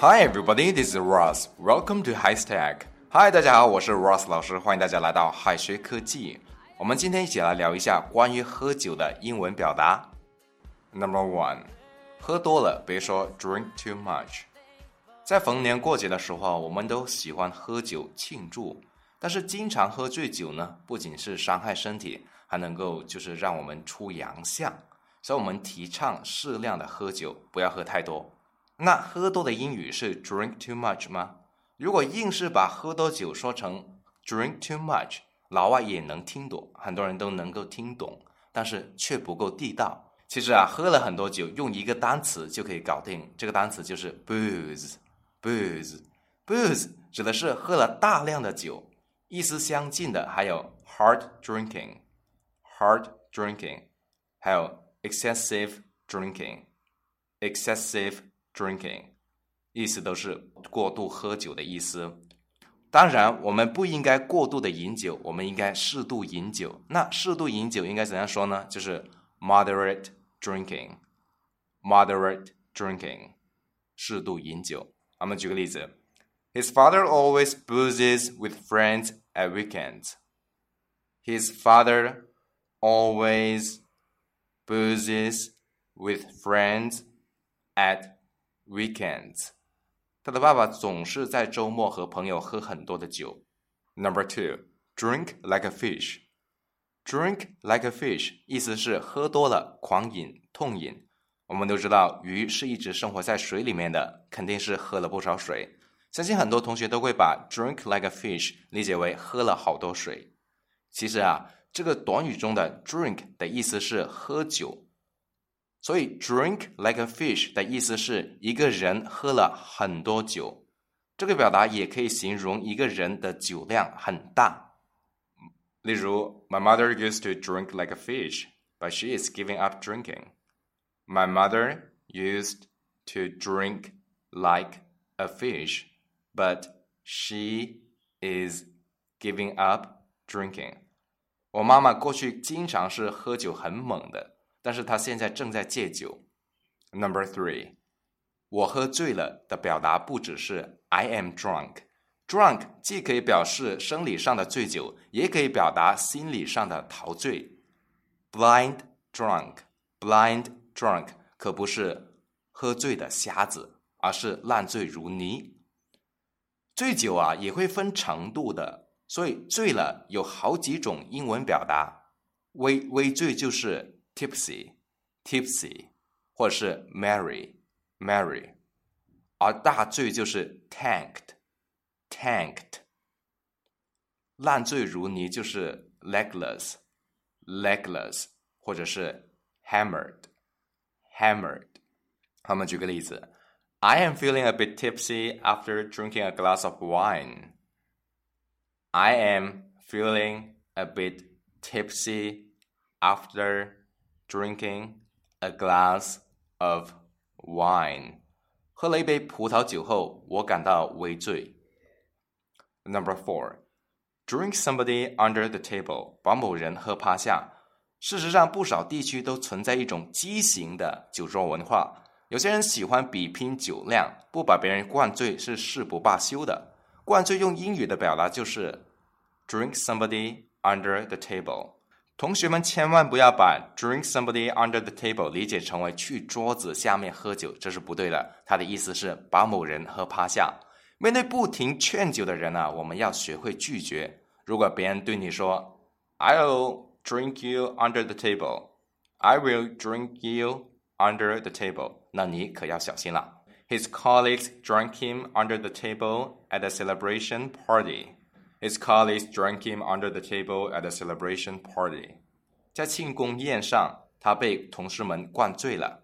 Hi everybody, this is Ross. Welcome to High Stack. Hi，大家好，我是 Ross 老师，欢迎大家来到海学科技。我们今天一起来聊一下关于喝酒的英文表达。Number one，喝多了，别说 drink too much。在逢年过节的时候，我们都喜欢喝酒庆祝。但是经常喝醉酒呢，不仅是伤害身体，还能够就是让我们出洋相。所以我们提倡适量的喝酒，不要喝太多。那喝多的英语是 drink too much 吗？如果硬是把喝多酒说成 drink too much，老外也能听懂，很多人都能够听懂，但是却不够地道。其实啊，喝了很多酒，用一个单词就可以搞定。这个单词就是 booze，booze，booze 指的是喝了大量的酒。意思相近的还有 hard drinking drinking，hard drinking，还有 excessive drinking，excessive drinking，意思都是过度喝酒的意思。当然，我们不应该过度的饮酒，我们应该适度饮酒。那适度饮酒应该怎样说呢？就是 moderate drinking，moderate drinking，适度饮酒。我们举个例子。His father always boozes with friends at weekends. His father always boozes with friends at weekends. 他的爸爸总是在周末和朋友喝很多的酒。Number two, drink like a fish. Drink like a fish 意思是喝多了狂饮痛饮。我们都知道，鱼是一直生活在水里面的，肯定是喝了不少水。相信很多同学都会把 drink like a fish 理解为喝了好多水。其实啊，这个短语中的 drink 的意思是喝酒，所以 drink like a fish 的意思是一个人喝了很多酒。这个表达也可以形容一个人的酒量很大。例如，My mother used to drink like a fish, but she is giving up drinking. My mother used to drink like a fish. But she is giving up drinking. 我妈妈过去经常是喝酒很猛的，但是她现在正在戒酒。Number three，我喝醉了的表达不只是 I am drunk。drunk 既可以表示生理上的醉酒，也可以表达心理上的陶醉。Blind drunk，blind drunk 可不是喝醉的瞎子，而是烂醉如泥。醉酒啊也会分程度的，所以醉了有好几种英文表达。微微醉就是 tipsy，tipsy，或者是 merry，merry，而大醉就是 tanked，tanked。烂醉如泥就是 legless，legless，或者是 hammered，hammered。我们举个例子。I am feeling a bit tipsy after drinking a glass of wine. I am feeling a bit tipsy after drinking a glass of wine. 喝了一杯葡萄酒后，我感到微醉。Number four, drink somebody under the table，把某人喝趴下。事实上，不少地区都存在一种畸形的酒桌文化。有些人喜欢比拼酒量，不把别人灌醉是誓不罢休的。灌醉用英语的表达就是 drink somebody under the table。同学们千万不要把 drink somebody under the table 理解成为去桌子下面喝酒，这是不对的。它的意思是把某人喝趴下。面对不停劝酒的人啊，我们要学会拒绝。如果别人对你说 "I'll drink you under the table", "I will drink you under the table"。那你可要小心了。His colleagues drank him under the table at a celebration party. His colleagues drank him under the table at a celebration party. 在庆功宴上，他被同事们灌醉了。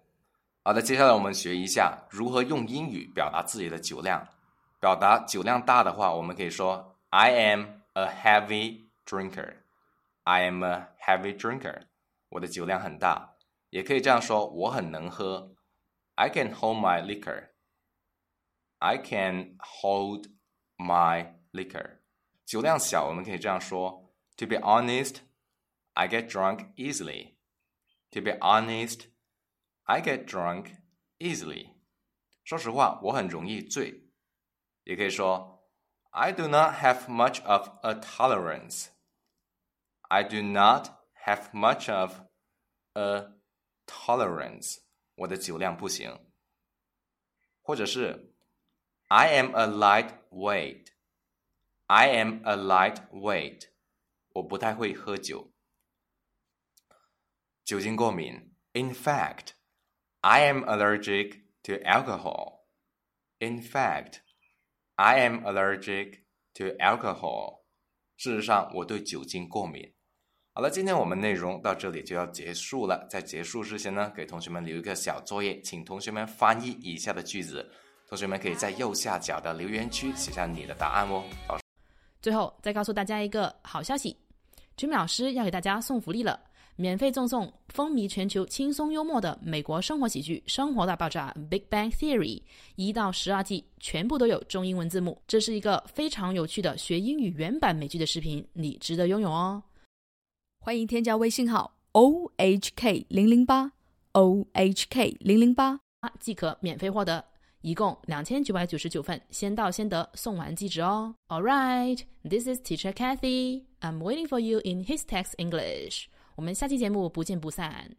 好的，接下来我们学一下如何用英语表达自己的酒量。表达酒量大的话，我们可以说 I am a heavy drinker. I am a heavy drinker. 我的酒量很大。也可以这样说，我很能喝。I can hold my liquor. I can hold my liquor. 酒量小，我们可以这样说：To be honest, I get drunk easily. To be honest, I get drunk easily. 说实话，我很容易醉。也可以说，I do not have much of a tolerance. I do not have much of a tolerance. 我的酒量不行。或者是 I am a lightweight. I am a lightweight. 我不太会喝酒。酒精过敏。In fact, I am allergic to alcohol. In fact, I am allergic to alcohol. 事实上，我对酒精过敏。好了，今天我们内容到这里就要结束了。在结束之前呢，给同学们留一个小作业，请同学们翻译以下的句子。 同学们可以在右下角的留言区写下你的答案哦。最后再告诉大家一个好消息，Jimmy 老师要给大家送福利了。免费赠送风靡全球、轻松幽默的美国生活喜剧《生活大爆炸》（Big Bang Theory） 一到十二季，全部都有中英文字幕。这是一个非常有趣的学英语原版美剧的视频，你值得拥有哦！欢迎添加微信号 o h k 零零八 o h k 零零八，即可免费获得，一共两千九百九十九份，先到先得，送完即止哦。All right, this is Teacher Kathy. I'm waiting for you in his text English. 我们下期节目不见不散。